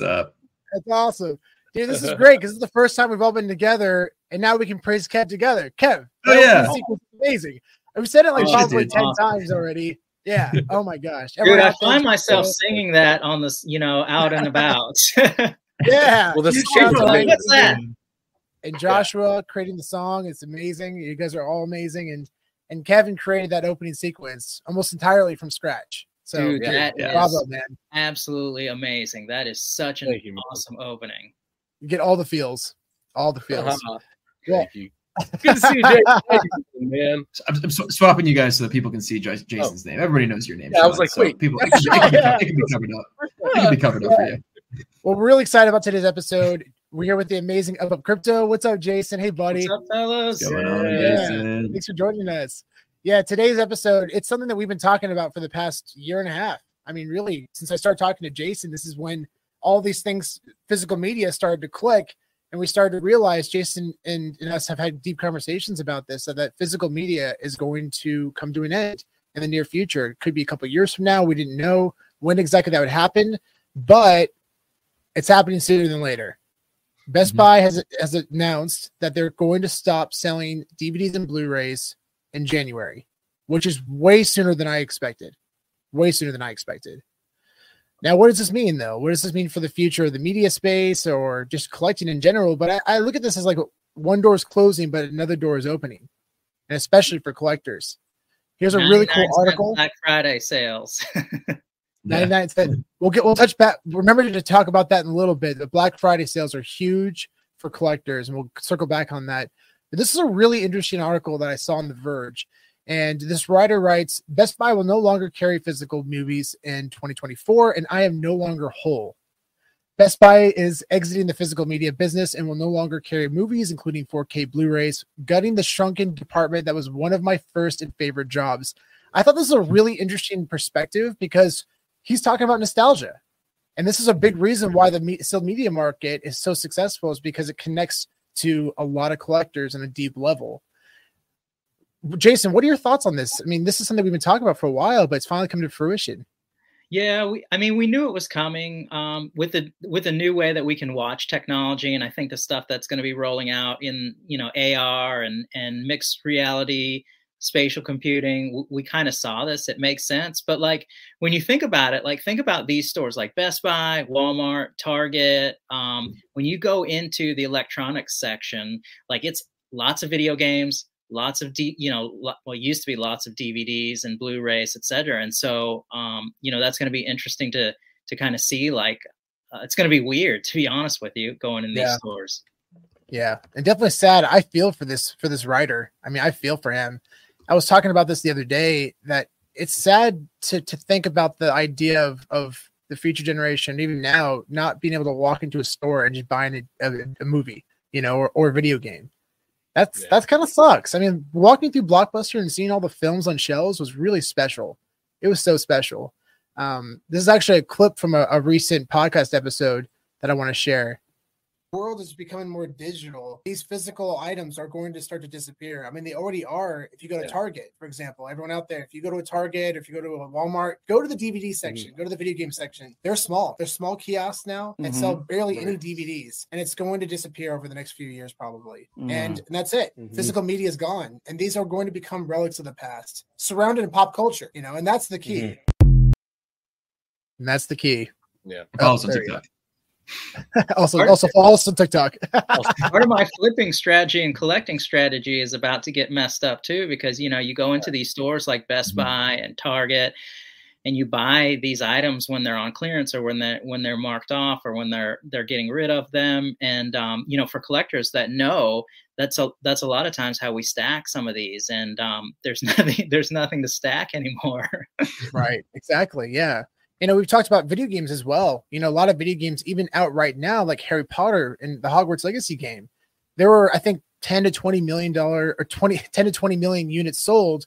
Yeah. Yeah, up. That's awesome. Dude, this is great because it's the first time we've all been together and now we can praise Kev together. Kev, Oh, yeah. sequence is amazing. I've said it like Oh, probably dude, 10 awesome. times already. Yeah. Oh my gosh. Dude, I find thinks- myself singing that on this, you know, out and about. Yeah. Well, this Huge is shout out to What's Mike that? And Joshua creating the song. It's amazing. You guys are all amazing. And and Kevin created that opening sequence almost entirely from scratch. So Dude, yeah, that yeah. is bravo, man. absolutely amazing. That is such an Thank you, man. awesome opening. You get all the feels. All the feels. Uh-huh. Yeah. Thank you. Good to see you, Jay. Thank you, man. I'm, I'm sw- swapping you guys so that people can see Jas- Jason's name. Everybody knows your name. Yeah, I was like, so wait. people, it can, it can be, co- it can be covered up. It can be covered up for you. Well, we're really excited about today's episode. We're here with the amazing Up Up Crypto. What's up, Jason? Hey, buddy. What's up, fellas? What's going on, Yeah. Thanks for joining us. Yeah, today's episode, it's something that we've been talking about for the past year and a half. I mean, really, since I started talking to Jason, this is when all these things, physical media, started to click. And we started to realize, Jason and, and us have had deep conversations about this, so that physical media is going to come to an end in the near future. It could be a couple years from now. We didn't know when exactly that would happen, but it's happening sooner than later. Best Mhm. Buy has has announced that they're going to stop selling DVDs and Blu-rays in January, which is way sooner than I expected. Way sooner than I expected. Now, what does this mean, though? What does this mean for the future of the media space or just collecting in general? But I, I look at this as like one door is closing, but another door is opening, and especially for collectors. Here's a really cool article. Black Friday sales. 99 cent. We'll get we'll touch back. Remember to talk about that in a little bit. The Black Friday sales are huge for collectors, and we'll circle back on that. This is a really interesting article that I saw on The Verge. And this writer writes Best Buy will no longer carry physical movies in 2024, and I am no longer whole. Best Buy is exiting the physical media business and will no longer carry movies, including 4K Blu rays, gutting the shrunken department that was one of my first and favorite jobs. I thought this was a hmm. really interesting perspective because he's talking about nostalgia. And this is a big reason why the me- still media market is so successful is because it connects to a lot of collectors on a deep level. Jason, what are your thoughts on this? I mean, this is something we've been talking about for a while, but it's finally come to fruition. Yeah, we, I mean, we knew it was coming um, with the with the new way that we can watch technology, and I think the stuff that's going to be rolling out in you know AR and and mixed reality, spatial computing. We kind of saw this; it makes sense. But like when you think about it, like think about these stores like Best Buy, Walmart, Target. Um, when you go into the electronics section, like it's lots of video games, lots of D, you know, well, used to be lots of DVDs and Blu-rays, et cetera. And so, um, you know, that's going to be interesting to to kind of see. Like, uh, it's going to be weird, to be honest with you, going in these Yeah. stores. Yeah, and definitely sad. I feel for this for this writer. I mean, I feel for him. I was talking about this the other day that it's sad to to think about the idea of of the future generation, even now, not being able to walk into a store and just buying a, a, a movie, you know, or, or a video game. That's Yeah. that's kind of sucks. I mean, walking through Blockbuster and seeing all the films on shelves was really special. It was so special. Um, this is actually a clip from a, a recent podcast episode that I want to share world is becoming more digital, these physical items are going to start to disappear. I mean, they already are. If you go to Yeah. Target, for example, everyone out there, if you go to a Target, if you go to a Walmart, go to the DVD section, go to the video game section. They're small. They're small kiosks now and sell barely any DVDs, and it's going to disappear over the next few years, probably. Mhm. And, and that's it. Mhm. Physical media is gone, and these are going to become relics of the past, surrounded in pop culture. You know, and that's the key. And that's the key. Yeah. Follow us also, Part- also follow us on TikTok. Part of my flipping strategy and collecting strategy is about to get messed up too, because you know you go into these stores like Best Mhm. Buy and Target, and you buy these items when they're on clearance or when they when they're marked off or when they're they're getting rid of them. And um, you know, for collectors that know, that's a that's a lot of times how we stack some of these, and um, there's nothing there's nothing to stack anymore. right exactly yeah you know we've talked about video games as well. You know a lot of video games even out right now like harry potter and the hogwarts legacy game there were i think 10 to 20 million dollar or 20 10 to 20 million units sold.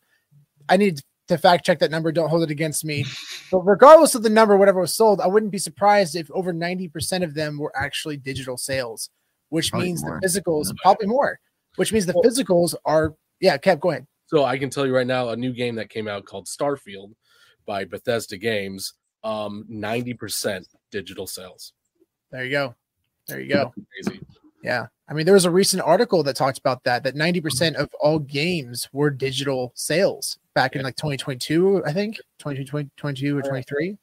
I need to fact check that number. Don't hold it against me. But regardless of the number whatever was sold i wouldn't be surprised if over 90% of them were actually digital sales which Probably means more. the physicals probably more which means the Well- physicals are yeah kev go ahead. So I can tell you right now, a new game that came out called Starfield by Bethesda Games um, 90% digital sales. There you go. There you go. Crazy. Yeah. I mean, there was a recent article that talked about that, that 90% of all games were digital sales back in like 2022, I think 2022 or 23,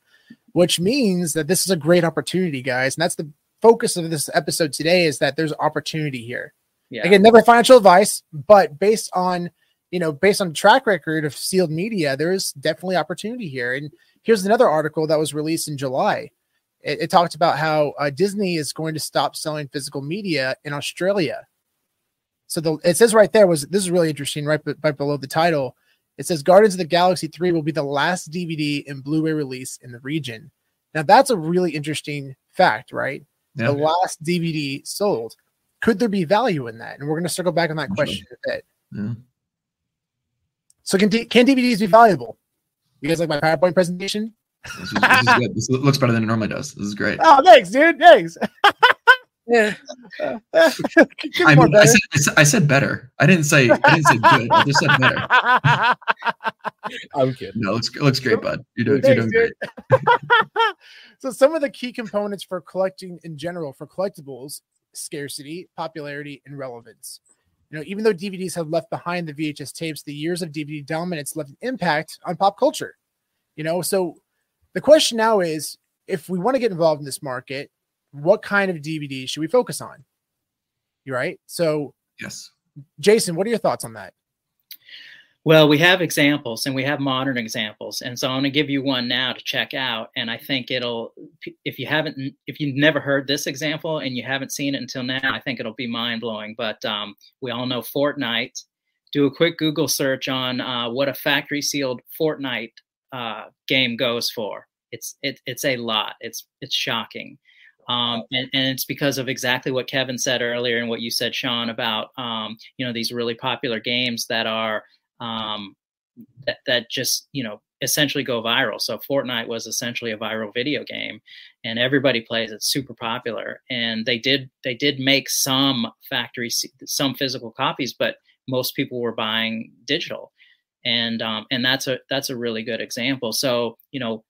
which means that this is a great opportunity, guys. And that's the focus of this episode today is that there's opportunity here. Yeah. Again, never financial advice, but based on, you know, based on the track record of sealed media, there is definitely opportunity here. And here's another article that was released in July it, it talked about how uh, Disney is going to stop selling physical media in Australia. So the it says right there was this is really interesting. Right, right below the title, it says Guardians of the Galaxy Three will be the last DVD and Blu-ray release in the region. Now that's a really interesting fact, right? Yeah. The last DVD sold. Could there be value in that? And we're going to circle back on that question a bit. Yeah. So can can DVDs be valuable? You guys like my PowerPoint presentation? This, is, this is good. This looks better than it normally does. This is great. Oh, thanks, dude. Thanks. Yeah. I, mean, I, said, I said I said better. I didn't say I didn't say good. I just said better. I'm kidding. No, it looks it looks great, bud. You're doing, you're doing great. so some of the key components for collecting in general for collectibles scarcity popularity and relevance you know even though dvds have left behind the vhs tapes the years of dvd dominance left an impact on pop culture you know? So the question now is if we want to get involved in this market what kind of dvd should we focus on? You right? So Yes. jason what are your thoughts on that Well, we have examples and we have modern examples. And so I'm going to give you one now to check out. And I think it'll, if you haven't, if you've never heard this example and you haven't seen it until now, I think it'll be mind blowing. But um, we all know Fortnite. Do a quick Google search on uh, what a factory sealed Fortnite uh, game goes for. It's it, it's a lot. It's it's shocking. Um, and, and it's because of exactly what Kevin said earlier and what you said, Sean, about um, you know these really popular games that are um, that that just you know essentially go viral. So Fortnite was essentially a viral video game, and everybody plays it. Super popular, and they did they did make some factory some physical copies, but most people were buying digital, and um, and that's a that's a really good example. So you know,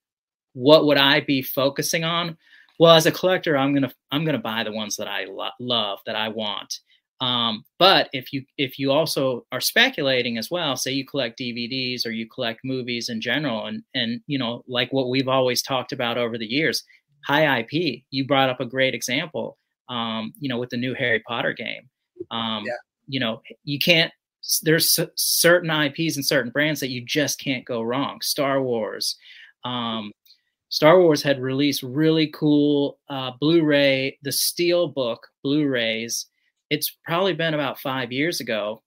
what would I be focusing on? Well, as a collector, I'm gonna I'm gonna buy the ones that I lo- love that I want. Um, but if you if you also are speculating as well, say you collect DVDs or you collect movies in general, and and you know like what we've always talked about over the years, high IP. You brought up a great example. Um, you know with the new Harry Potter game. Um, Yeah. You know you can't. There's c- certain IPs and certain brands that you just can't go wrong. Star Wars. Um, Star Wars had released really cool uh, Blu-ray, the Steelbook Blu-rays it's probably been about five years ago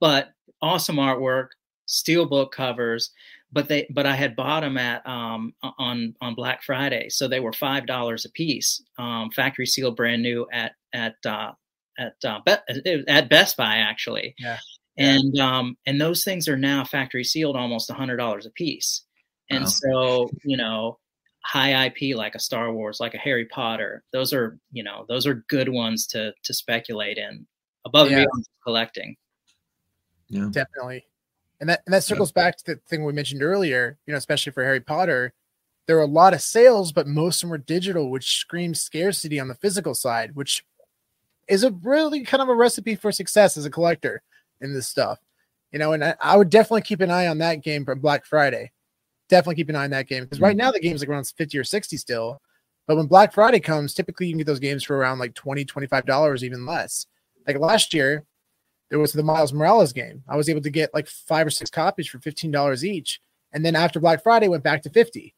but awesome artwork steelbook covers but they but i had bought them at um, on on black friday so they were five dollars a piece um, factory sealed brand new at at uh, at uh, Be- at best buy actually Yeah. and um and those things are now factory sealed almost a hundred dollars a piece and Wow. so you know high IP like a Star Wars, like a Harry Potter. Those are, you know, those are good ones to to speculate in above and Yeah. beyond collecting. Yeah. definitely and that and that circles back to the thing we mentioned earlier you know especially for harry potter there were a lot of sales but most of them were digital which screams scarcity on the physical side which is a really kind of a recipe for success as a collector in this stuff you know and i, I would definitely keep an eye on that game for black friday definitely keep an eye on that game because right now the game's like around 50 or 60 still but when black friday comes typically you can get those games for around like 20 25 dollars even less like last year there was the Miles Morales game. I was able to get like five or six copies for $15 each. And then after Black Friday, went back to 50.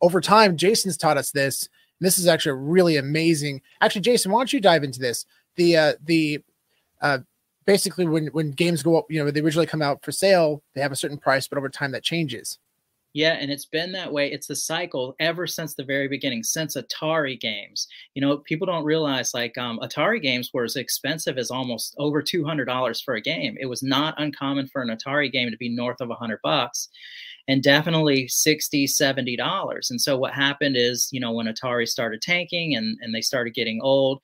Over time, Jason's taught us this. And this is actually really amazing. Actually, Jason, why don't you dive into this? The uh the uh basically when when games go up, you know, they originally come out for sale, they have a certain price, but over time that changes. Yeah, and it's been that way. It's the cycle ever since the very beginning, since Atari games. You know, people don't realize like um, Atari games were as expensive as almost over two hundred dollars for a game. It was not uncommon for an Atari game to be north of a hundred bucks, and definitely 60 70 dollars. And so what happened is, you know, when Atari started tanking and and they started getting old,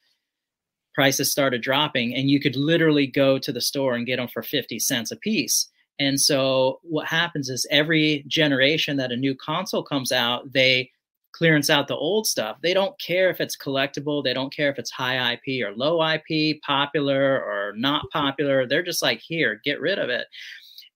prices started dropping, and you could literally go to the store and get them for fifty cents a piece And so what happens is every generation that a new console comes out, they clearance out the old stuff. They don't care if it's collectible, they don't care if it's high IP or low IP, popular or not popular. They're just like, here, get rid of it.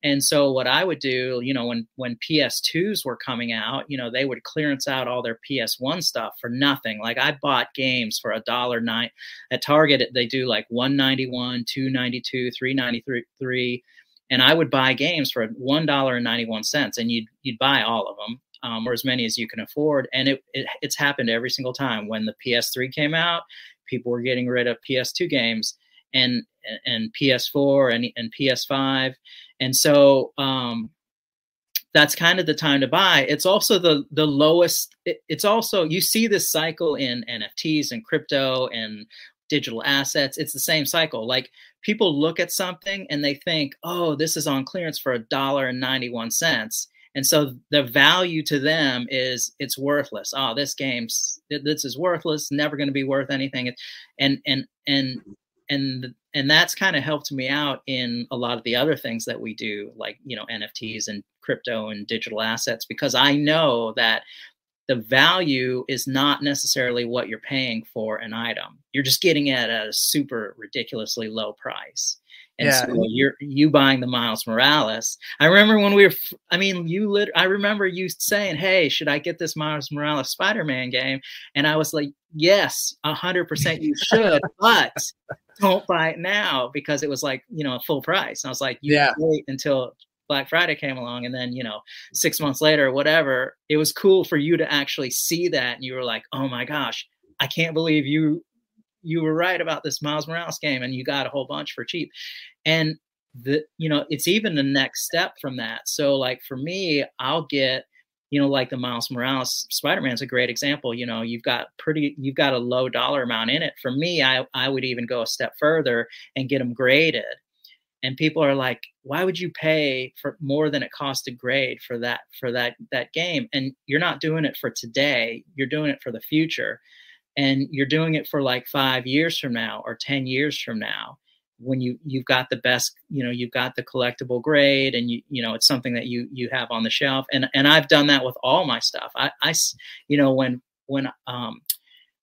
And so what I would do, you know, when when PS2s were coming out, you know, they would clearance out all their PS1 stuff for nothing. Like I bought games for a dollar nine at Target. They do like 191, 292, 393, and I would buy games for one dollar and ninety one cents, and you'd you'd buy all of them. Um, or as many as you can afford, and it, it it's happened every single time. When the PS3 came out, people were getting rid of PS2 games, and and PS4 and, and PS5. And so um, that's kind of the time to buy. It's also the the lowest. It, it's also you see this cycle in NFTs and crypto and digital assets. It's the same cycle. Like people look at something and they think, oh, this is on clearance for a dollar and ninety one cents. And so the value to them is it's worthless. Oh, this game's this is worthless, never going to be worth anything. And and and and and that's kind of helped me out in a lot of the other things that we do like you know nfts and crypto and digital assets because i know that the value is not necessarily what you're paying for an item you're just getting it at a super ridiculously low price and yeah. so you're you buying the Miles Morales. I remember when we were, I mean, you lit. I remember you saying, "Hey, should I get this Miles Morales Spider-Man game?" And I was like, "Yes, hundred percent, you should." but don't buy it now because it was like you know a full price. And I was like, you yeah. wait until Black Friday came along, and then you know six months later, whatever. It was cool for you to actually see that, and you were like, oh my gosh, I can't believe you you were right about this Miles Morales game, and you got a whole bunch for cheap. And the you know it's even the next step from that. So like for me, I'll get you know, like the Miles Morales Spider Man's a great example. You know, you've got pretty, you've got a low dollar amount in it. For me, I I would even go a step further and get them graded. And people are like, why would you pay for more than it cost to grade for that for that that game? And you're not doing it for today. You're doing it for the future, and you're doing it for like five years from now or ten years from now when you you've got the best you know you've got the collectible grade and you you know it's something that you you have on the shelf and and I've done that with all my stuff I I you know when when um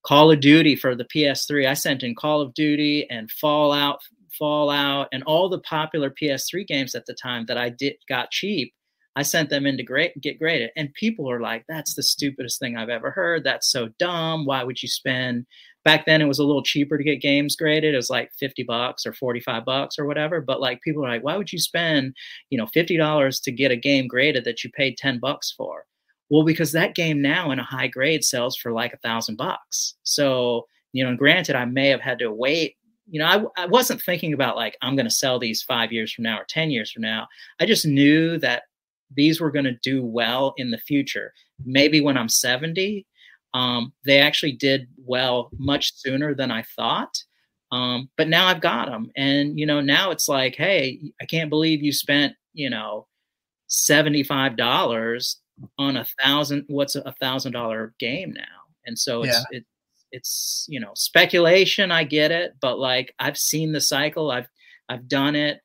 Call of Duty for the PS3 I sent in Call of Duty and Fallout Fallout and all the popular PS3 games at the time that I did got cheap I sent them in to grade, get graded and people are like that's the stupidest thing I've ever heard that's so dumb why would you spend back then it was a little cheaper to get games graded. It was like 50 bucks or 45 bucks or whatever. But like people are like, why would you spend, you know, $50 to get a game graded that you paid 10 bucks for? Well, because that game now in a high grade sells for like a thousand bucks. So, you know, granted, I may have had to wait. You know, I, I wasn't thinking about like, I'm going to sell these five years from now or 10 years from now. I just knew that these were going to do well in the future. Maybe when I'm 70, um, they actually did well much sooner than I thought. Um, but now I've got them, and you know now it's like, hey, I can't believe you spent you know seventy five dollars on a thousand. What's a thousand dollar game now? And so it's yeah. it, it's you know speculation. I get it, but like I've seen the cycle. I've I've done it,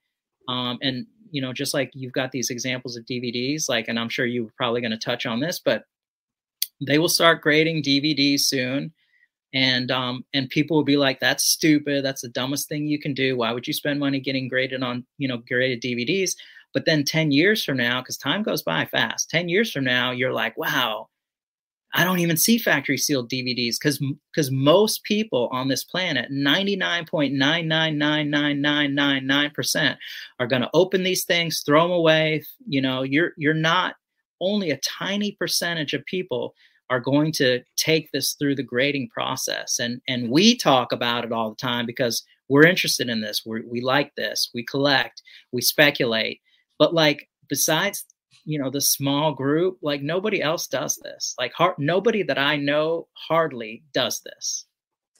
um, and you know just like you've got these examples of DVDs, like, and I'm sure you're probably going to touch on this, but they will start grading DVDs soon. And um, and people will be like, "That's stupid. That's the dumbest thing you can do. Why would you spend money getting graded on, you know, graded DVDs?" But then 10 years from now, because time goes by fast, 10 years from now, you're like, wow, I don't even see factory sealed DVDs because because most people on this planet, 99.9999999% are going to open these things, throw them away. You know, you're you're not only a tiny percentage of people are going to take this through the grading process and and we talk about it all the time because we're interested in this we we like this we collect we speculate but like besides you know the small group like nobody else does this like hard, nobody that i know hardly does this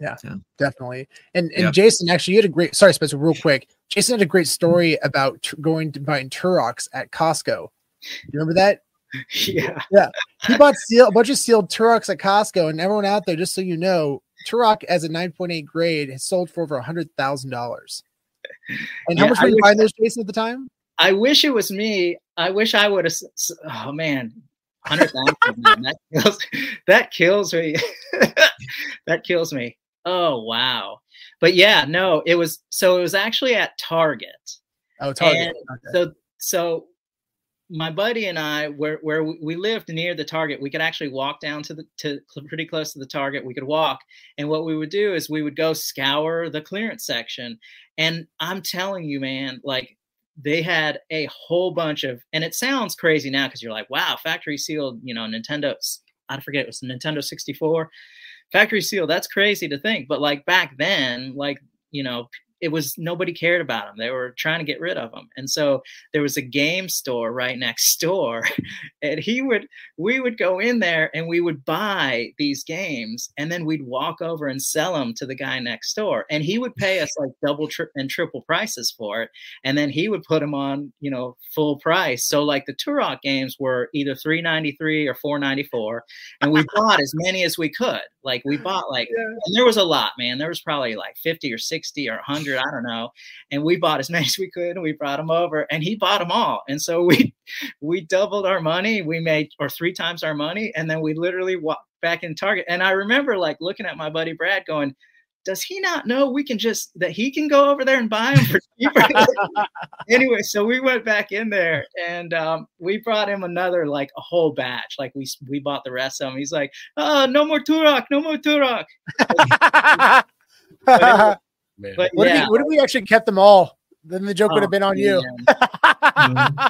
yeah, yeah. definitely and and jason actually you had a great sorry spencer real quick jason had a great mm-hmm. story about t- going to buying Turoks at costco you remember that yeah. Yeah. He bought seal, a bunch of sealed Turoks at Costco, and everyone out there, just so you know, Turok as a 9.8 grade has sold for over a hundred thousand dollars. And how yeah, much were you buying those, Jason, at the time? I wish it was me. I wish I would have. Oh man, hundred thousand. that kills. That kills me. that kills me. Oh wow. But yeah, no, it was. So it was actually at Target. Oh, Target. And So so my buddy and I, where where we lived near the Target, we could actually walk down to the to pretty close to the Target. We could walk, and what we would do is we would go scour the clearance section. And I'm telling you, man, like they had a whole bunch of, and it sounds crazy now because you're like, wow, factory sealed, you know, Nintendo. I forget it was Nintendo 64 factory sealed. That's crazy to think, but like back then, like you know, it was nobody cared about them. They were trying to get rid of them. And so there was a game store right next door. And he would, we would go in there and we would buy these games and then we'd walk over and sell them to the guy next door. And he would pay us like double tri- and triple prices for it. And then he would put them on, you know, full price. So like the Turok games were either 393 or 494. And we bought as many as we could. Like we bought like, yeah. and there was a lot, man. There was probably like 50 or 60 or 100, I don't know. And we bought as many as we could and we brought them over and he bought them all. And so we, we doubled our money. We made, or three times our money. And then we literally walked back in Target. And I remember like looking at my buddy Brad going, does he not know we can just that he can go over there and buy them for cheaper? anyway, so we went back in there and um, we brought him another like a whole batch. Like we we bought the rest of them. He's like, oh, no more Turok, no more Turok. But, but what, yeah. if we, what if we actually kept them all? Then the joke oh, would have been on you. mm-hmm.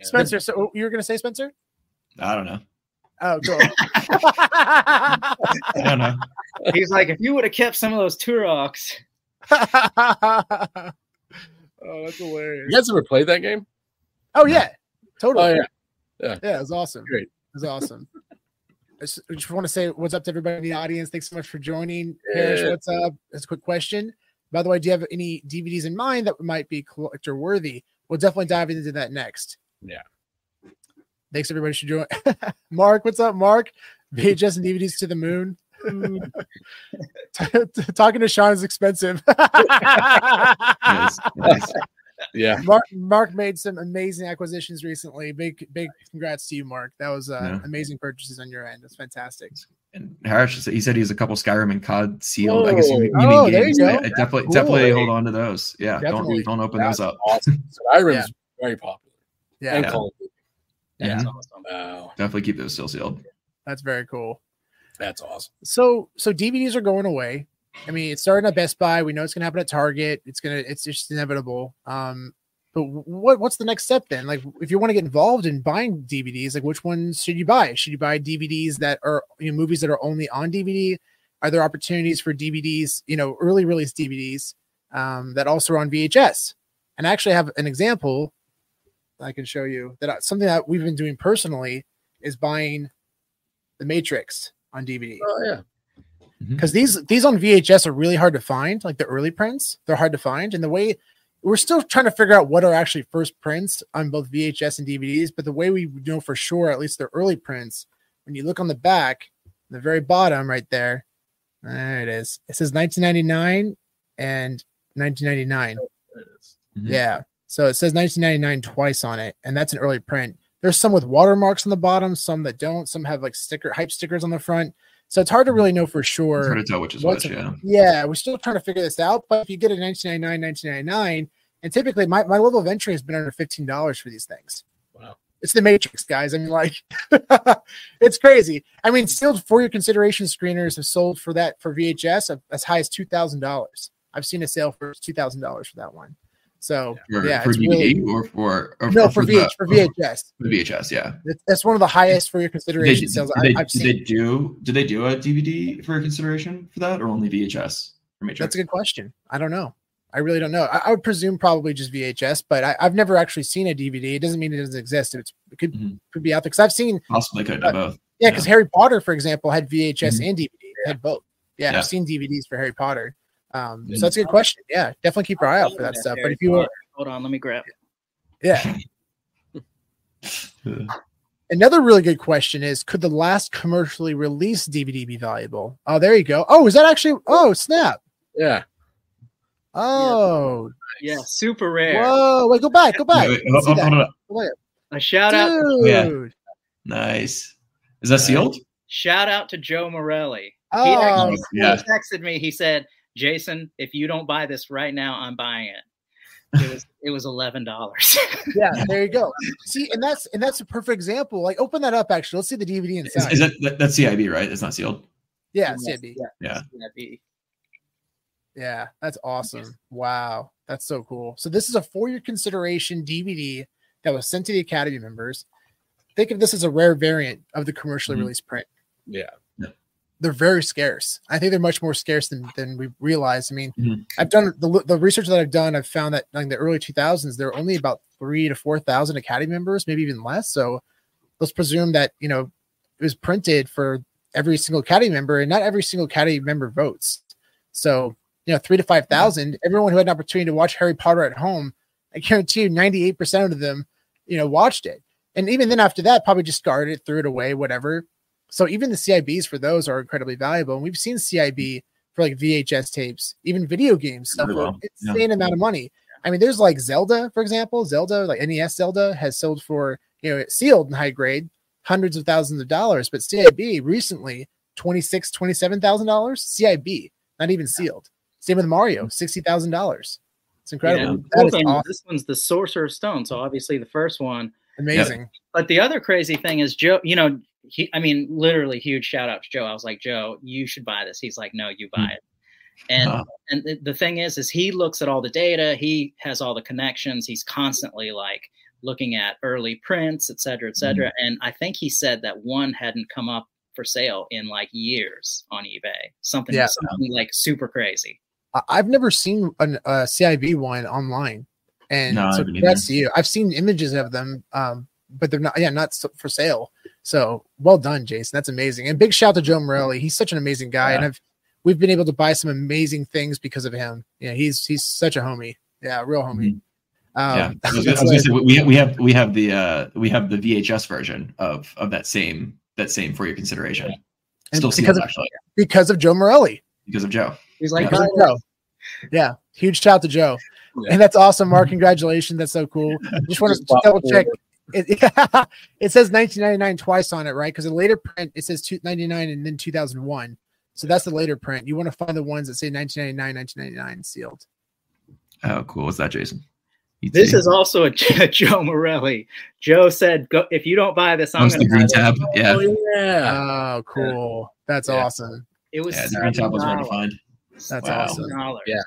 Spencer, so you were going to say Spencer? I don't know. Oh, cool. I don't know. He's like, if you would have kept some of those Turoks. oh, that's hilarious. You guys ever played that game? Oh yeah, totally. Oh yeah, yeah, yeah. It was awesome. Great. It was awesome. I just, want to say what's up to everybody in the audience. Thanks so much for joining. Yeah. Parrish, what's up? That's a quick question. By the way, do you have any DVDs in mind that might be collector worthy? We'll definitely dive into that next. Yeah. Thanks everybody for joining. Mark, what's up, Mark? VHS and DVDs to the moon. Mm. Talking to Sean is expensive. nice, nice. Yeah. Mark Mark made some amazing acquisitions recently. Big big congrats to you, Mark. That was uh, yeah. amazing purchases on your end. That's fantastic. And Harris, he said he's a couple Skyrim and COD sealed. Oh, I guess you, you oh, mean games. I, I definitely cool. definitely hold on to those. Yeah, definitely. don't don't open That's those up. Awesome. Skyrim's yeah. very popular. Yeah. And yeah. Yeah. Awesome. Wow. Definitely keep those still sealed. That's very cool. That's awesome. So so DVDs are going away. I mean, it's starting at Best Buy. We know it's gonna happen at Target. It's gonna it's just inevitable. Um, but what what's the next step then? Like, if you want to get involved in buying DVDs, like which ones should you buy? Should you buy DVDs that are you know movies that are only on DVD? Are there opportunities for DVDs, you know, early release DVDs um, that also are on VHS? And I actually have an example I can show you that something that we've been doing personally is buying the Matrix on DVD. Oh yeah. Because mm-hmm. these these on VHS are really hard to find, like the early prints, they're hard to find. And the way we're still trying to figure out what are actually first prints on both VHS and DVDs, but the way we know for sure, at least the early prints, when you look on the back, the very bottom right there, there it is. It says 1999 and 1999. Mm-hmm. Yeah. So it says 1999 twice on it, and that's an early print. There's some with watermarks on the bottom, some that don't. Some have like sticker hype stickers on the front. So it's hard to really know for sure. It's hard to tell which is which. Yeah. Yeah, we're still trying to figure this out. But if you get a 1999, 1999, and typically my, my level of entry has been under fifteen dollars for these things. Wow. It's the Matrix, guys. I mean, like, it's crazy. I mean, still for your consideration screeners have sold for that for VHS as high as two thousand dollars. I've seen a sale for two thousand dollars for that one. So for, yeah, for DVD really, or for or no for, for, VH, the, for VHS. For VHS, yeah, that's one of the highest for your consideration did, sales. Did, I, did they do? Did they do a DVD for consideration for that, or only VHS? For Matrix? That's a good question. I don't know. I really don't know. I, I would presume probably just VHS, but I, have never actually seen a DVD. It doesn't mean it doesn't exist. It's, it could mm-hmm. could be out there because I've seen possibly could uh, both. Yeah, because yeah. Harry Potter, for example, had VHS mm-hmm. and DVD. Had both. Yeah, yeah, I've seen DVDs for Harry Potter. Um, so that's a good question. Yeah, definitely keep your eye out for that stuff. But if you are Hold on, let me grab. Yeah. Another really good question is could the last commercially released DVD be valuable? Oh, there you go. Oh, is that actually oh snap. Yeah. Oh, Yeah, super rare. whoa! Wait, go back, go back. Wait, wait, Let's hold, hold on. Wait, A shout out, yeah. Nice. Is that sealed? shout out to Joe Morelli. He Oh, actually he yeah. texted me. He said, "Jason, if you don't buy this right now, I'm buying it." It was it was eleven dollars. yeah. There you go. See, and that's and that's a perfect example. Like, open that up. Actually, let's see the DVD Is, inside. is that, that that's CIB, right? It's not sealed. yeah, CIB. Yeah. CIB. Yeah, that's awesome. Wow, that's so cool. So this is a for-your consideration DVD that was sent to the Academy members. Think of this as a rare variant of the commercially Mhm. released print. Yeah. They're very scarce. I think they're much more scarce than, than we realize. I mean, Mhm. I've done the, the research that I've done. I've found that in the early 2000s, there were only about three to 4,000 Academy members, maybe even less. So let's presume that, you know, it was printed for every single Academy member and not every single Academy member votes. So, you know, three to 5,000, everyone who had an opportunity to watch Harry Potter at home, I guarantee you 98% of them, you know, watched it. And even then after that, probably just discarded it, threw it away, whatever. So even the CIBs for those are incredibly valuable. And we've seen CIB mm. for like VHS tapes, even video games, stuff for well, yeah. insane amount of money. I mean, there's like Zelda, for example, Zelda, like NES Zelda has sold for, you know, sealed in high grade, hundreds of thousands of dollars. But CIB recently, 26, $27,000 CIB, not even sealed. Same with Mario, mm. $60,000. It's incredible. Yeah. That Cool is thing awesome. This one's the Sorcerer's Stone. So obviously the first one. amazing. But the other crazy thing is Joe, you know, he I mean, literally huge shout out to Joe. I was like, Joe, you should buy this. He's like, No, you buy it. And Huh. and the, the thing is, is he looks at all the data, he has all the connections, he's constantly like looking at early prints, et cetera, et cetera. And I think he said that one hadn't come up for sale in like years on eBay. Something, Yeah. something like super crazy. I've never seen an, a CIB one online, and No, so haven't congrats either. to you. I've seen images of them, um, but they're not. Yeah, not for sale. So well done, Jason. That's amazing. And big shout to Joe Morelli. He's such an amazing guy, and I've we've been able to buy some amazing things because of him. Yeah, he's he's such a homie. Yeah, real homie. yeah. Um, I was, I was say we we have we have the uh we have the VHS version of of that same that same for your consideration. And Still because sealed of- actually because of Joe Morelli. because of Joe. He's like, Because "Oh, Joe. Yeah, huge shout to Joe. Yeah. And that's awesome, Mark. Congratulations. That's so cool. I Just want to double check. Forward. It, it says 1999 twice on it, right? Because the later print it says 299 and then 2001. So that's the later print. You want to find the ones that say 1999, 1999 sealed. Oh, cool. What's that, Jason? You This see? is also a, Joe Morelli. Joe said, "Go if you don't buy this, I'm That's going the to green tab. Oh, yeah, Oh yeah. Oh, cool. That's Yeah. awesome. It was yeah. The green tab was hard to $7. find. That's Wow. awesome. Yeah.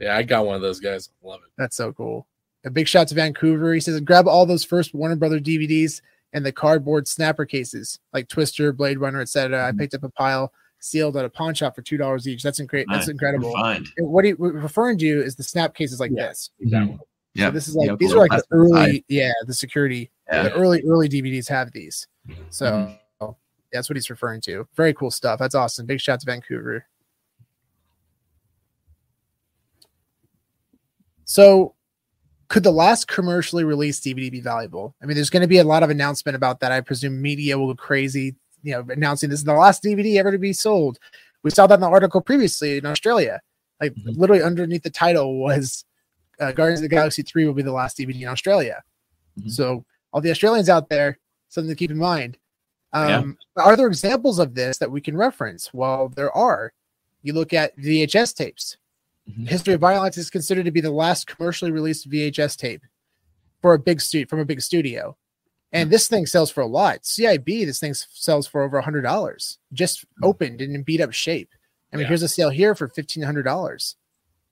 Yeah, I got one of those guys. Love it. That's so cool. A big shout to Vancouver. He says, grab all those first Warner Brother DVDs and the cardboard snapper cases like Twister, Blade Runner, etc. I Mhm. picked up a pile sealed at a pawn shop for two dollars each. That's incredible. That's incredible. And what he what he's referring to is the snap cases like Yeah. this. Mhm. Yeah. So this is like Yeah, these cool. are like the Plastic inside. early, yeah, the security, Yeah. the early early DVDs have these. So Mhm. that's what he's referring to. Very cool stuff. That's awesome. Big shout to Vancouver. So could the last commercially released DVD be valuable? I mean, there's going to be a lot of announcement about that. I presume media will go crazy, you know, announcing this is the last DVD ever to be sold. We saw that in the article previously in Australia. Like Mhm. literally underneath the title was uh, Guardians of the Galaxy 3 will be the last DVD in Australia. Mhm. So all the Australians out there, something to keep in mind. Yeah. Um, Are there examples of this that we can reference? Well, there are. You look at VHS tapes. Mhm. History of Violence is considered to be the last commercially released VHS tape for a big stu- from a big studio. And this thing sells for a lot. CIB, this thing sells for over a hundred dollars, just opened and in beat up shape. I mean, Yeah. here's a sale here for fifteen hundred dollars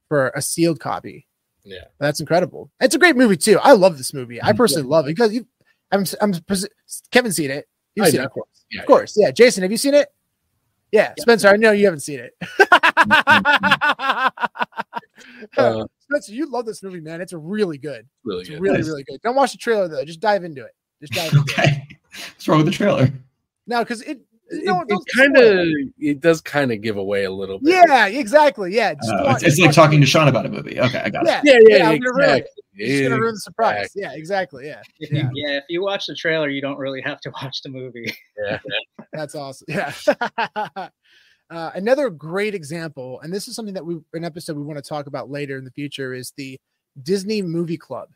for a sealed copy. Yeah. That's incredible. It's a great movie too. I love this movie. I Mhm. personally love it because you, I'm, I'm, Kevin seen it. You've I seen it, of course. Yeah, Of course, yeah. Jason, have you seen it? Yeah, Yeah. Spencer, I know you haven't seen it. Uh, Spencer, you love this movie, man. It's really good. really It's good. really, Nice. really good. Don't watch the trailer though. Just dive into it. Just dive into it. Okay. What's wrong with the trailer? No, because it, It, no, it don't kind of it. it does kind of give away a little bit. Yeah, exactly. Yeah, just Uh, it's, it's like talking to Sean about a movie. Okay, I got it. Yeah, yeah, yeah. yeah, I'm gonna ruin it. It's just gonna ruin the surprise. Exactly. Yeah, exactly. Yeah, Yeah. yeah, if you watch the trailer, you don't really have to watch the movie. Yeah. that's awesome. Yeah. Uh, another great example, and this is something that we an episode we want to talk about later in the future, is the Disney Movie Club.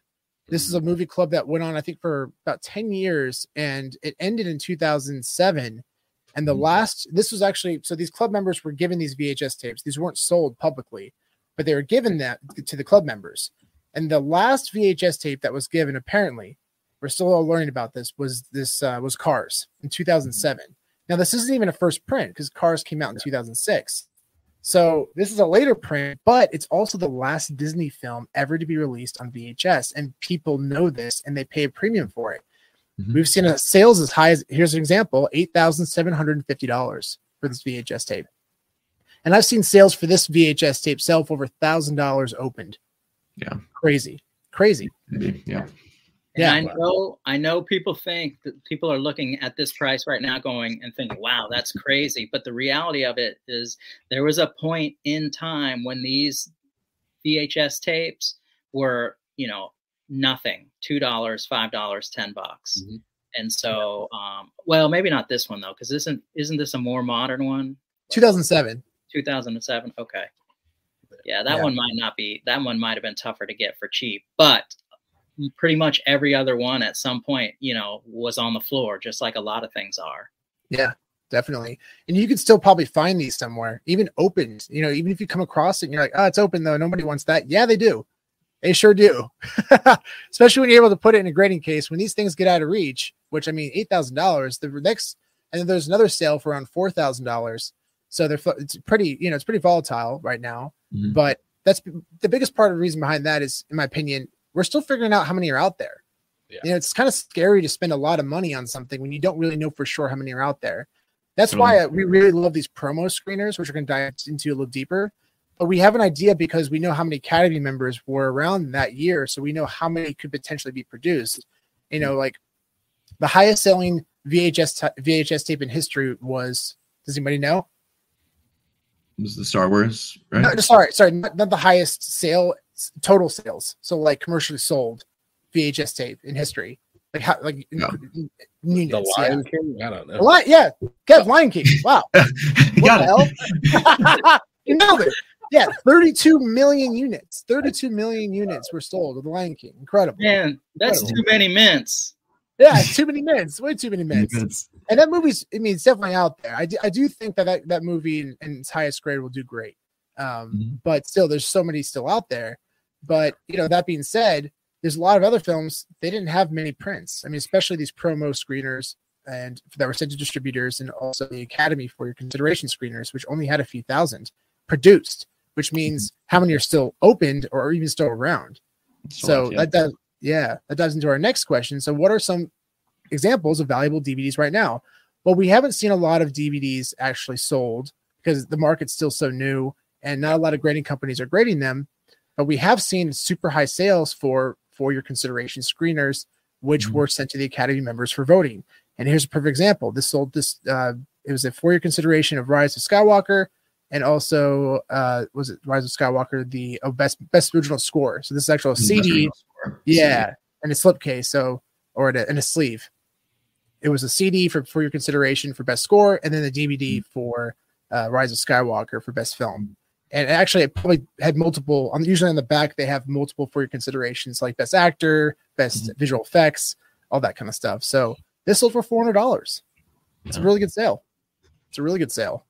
This is a movie club that went on, I think, for about 10 years and it ended in 2007. And the Mhm. last, this was actually, so these club members were given these VHS tapes. These weren't sold publicly, but they were given that to the club members. And the last VHS tape that was given, apparently, we're still all learning about this, was this, uh, was Cars in 2007. Now, this isn't even a first print because Cars came out in 2006. So this is a later print, but it's also the last Disney film ever to be released on VHS, and people know this and they pay a premium for it. Mhm. We've seen a sales as high as here's an example: eight thousand seven hundred and fifty dollars for this VHS tape, and I've seen sales for this VHS tape sell for over thousand dollars opened. Yeah. crazy, crazy. Yeah. And Yeah. I know I know people think that people are looking at this price right now going and thinking, wow, that's crazy. But the reality of it is there was a point in time when these VHS tapes were, you know, nothing. Two dollars, five dollars, ten bucks. Mhm. And so um, well, maybe not this one though, because isn't isn't this a more modern one? Two thousand seven. 2007 okay yeah that Yeah. one might not be that one might have been tougher to get for cheap but pretty much every other one at some point you know was on the floor just like a lot of things are Yeah, definitely. And you can still probably find these somewhere, even opened. You know, even if you come across it and you're like, oh, it's open though. Nobody wants that. Yeah, they do. They sure do. Especially when you're able to put it in a grading case. When these things get out of reach, which I mean, eight thousand dollars. The next, and then there's another sale for around four thousand dollars. So they're it's pretty, you know, it's pretty volatile right now. Mhm. But that's the biggest part of the reason behind that is, in my opinion, we're still figuring out how many are out there. Yeah. You know, it's kind of scary to spend a lot of money on something when you don't really know for sure how many are out there. That's why we really love these promo screeners, which we're going to dive into a little deeper. But we have an idea because we know how many Academy members were around that year, so we know how many could potentially be produced. You know, like the highest selling VHS ta- VHS tape in history was. Does anybody know? It was the Star Wars, right? No, sorry, sorry, not, not the highest sale total sales. So like commercially sold VHS tape in history, like how like in- Yeah. in The units. yeah. Lion King? I don't The know. Lion, yeah, Kev, Lion King. Wow, got what it. the hell? you nailed it. Yeah, 32 million units. 32 million units were sold of the Lion King. Incredible. man that's Incredible. too many mints Yeah, too many minutes. Way too many minutes. It's- And that movie's, I mean, it's definitely out there. I do, I do think that that, that movie in, in its highest grade will do great. Um, Mhm. But still, there's so many still out there. But, you know, that being said, there's a lot of other films, they didn't have many prints. I mean, especially these promo screeners and that were sent to distributors and also the Academy for your consideration screeners, which only had a few thousand produced, which mm-hmm. means how many are still opened or even still around. So yeah. that does, yeah, that dives into our next question. So, what are some examples of valuable DVDs right now? Well, we haven't seen a lot of DVDs actually sold because the market's still so new and not a lot of grading companies are grading them. But we have seen super high sales for for your consideration screeners, which Mhm. were sent to the Academy members for voting. And here's a perfect example. This sold this. Uh, it was a for your consideration of Rise of Skywalker, and also uh, was it Rise of Skywalker the oh, best best original score. So this is actual CD. Yeah, and a slipcase, so or in a, in a sleeve. It was a CD for for your consideration for best score, and then the DVD for uh, Rise of Skywalker for best film. And actually, it probably had multiple. On usually on the back, they have multiple for your considerations, like best actor, best visual effects, all that kind of stuff. So this sold for four hundred dollars. It's a really good sale. It's a really good sale.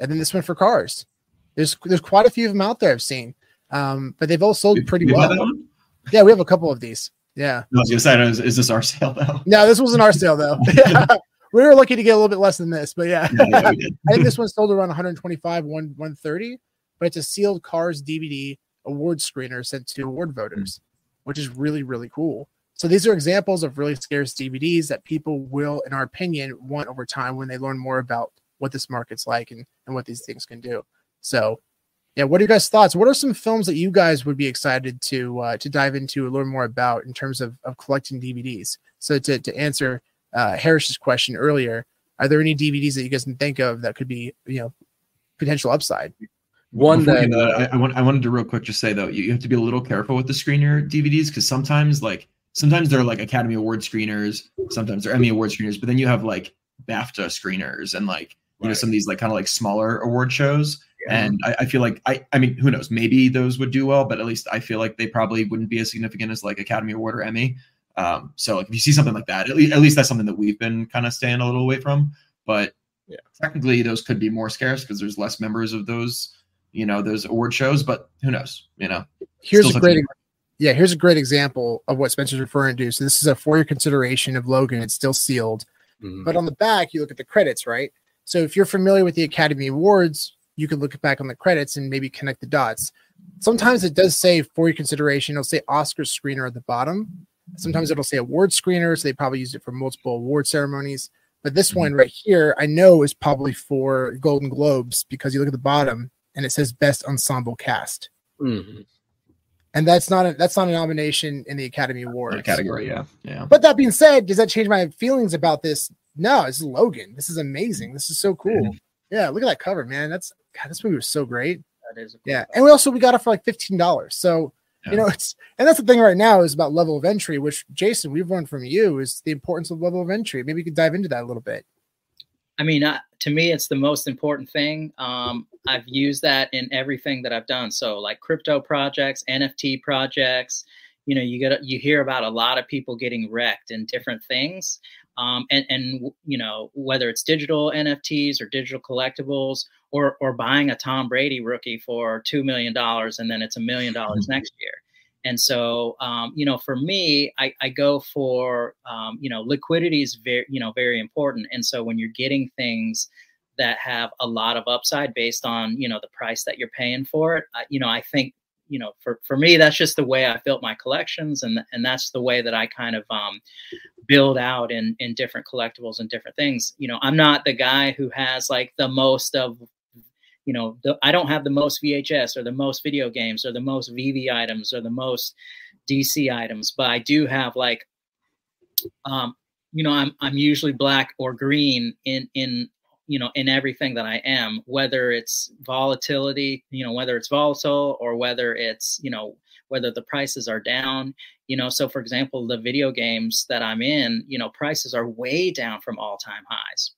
And then this one for cars. There's there's quite a few of them out there I've seen, um, but they've all sold pretty You well. Yeah, we have a couple of these. Yeah. I was gonna say, is, is this our sale though? No, this wasn't our sale though. we were lucky to get a little bit less than this, but yeah. Yeah. I think this one sold around 125, one 130, but it's a sealed cars DVD award screener sent to award voters, which is really, really cool. So these are examples of really scarce DVDs that people will, in our opinion, want over time when they learn more about what this market's like and, and what these things can do. So yeah, what are your guys' thoughts? What are some films that you guys would be excited to uh, to dive into and learn more about in terms of, of collecting DVDs? So to, to answer uh, Harris's question earlier, are there any DVDs that you guys can think of that could be you know potential upside? One that that, I, I want I wanted to real quick just say though, you, you have to be a little careful with the screener DVDs because sometimes like sometimes they're like Academy Award screeners, sometimes they're Emmy Award screeners, but then you have like BAFTA screeners and like you know some of these like kind of like smaller award shows. Yeah. And I, I feel like I I mean who knows maybe those would do well, but at least I feel like they probably wouldn't be as significant as like Academy Award or Emmy. Um, so like if you see something like that, at least, at least that's something that we've been kind of staying a little away from. But Yeah. technically those could be more scarce because there's less members of those you know those award shows. But who knows? You know. Here's Still a great touching- yeah, here's a great example of what Spencer's referring to. So this is a for-your consideration of Logan. It's still sealed. Mhm. But on the back, you look at the credits, right? So if you're familiar with the Academy Awards, you can look back on the credits and maybe connect the dots. Sometimes it does say for your consideration, it'll say Oscar screener at the bottom. Sometimes it'll say award screener, so they probably used it for multiple award ceremonies. But this one right here, I know is probably for Golden Globes because you look at the bottom and it says Best Ensemble Cast, Mhm. and that's not a, that's not a nomination in the Academy Awards That category, yeah, yeah. But that being said, does that change my feelings about this? No, this is Logan. This is amazing. This is so cool. Yeah, look at that cover, man. That's God, this movie was so great. That is a cool Yeah, and we also we got it for like fifteen dollars. So you know, it's and that's the thing right now is about level of entry, which Jason, we've learned from you is the importance of level of entry. Maybe you could dive into that a little bit. I mean, uh, to me, it's the most important thing. Um, I've used that in everything that I've done. So, like crypto projects, NFT projects. You know, you get you hear about a lot of people getting wrecked in different things, um, and and you know whether it's digital NFTs or digital collectibles, or or buying a Tom Brady rookie for two million dollars and then it's a million dollars next year. And so, um, you know, for me, I, I go for, um, you know, liquidity is very, you know, very important. And so when you're getting things that have a lot of upside based on, you know, the price that you're paying for it, I, you know, I think, you know, for, for me, that's just the way I built my collections. And, and that's the way that I kind of um, build out in, in different collectibles and different things. You know, I'm not the guy who has like the most of you know the, i don't have the most vhs or the most video games or the most vv items or the most dc items but i do have like um you know i'm i'm usually black or green in in you know in everything that i am whether it's volatility you know whether it's volatile or whether it's you know whether the prices are down you know. So for example the video games that i'm in you know prices are way down from all-time highs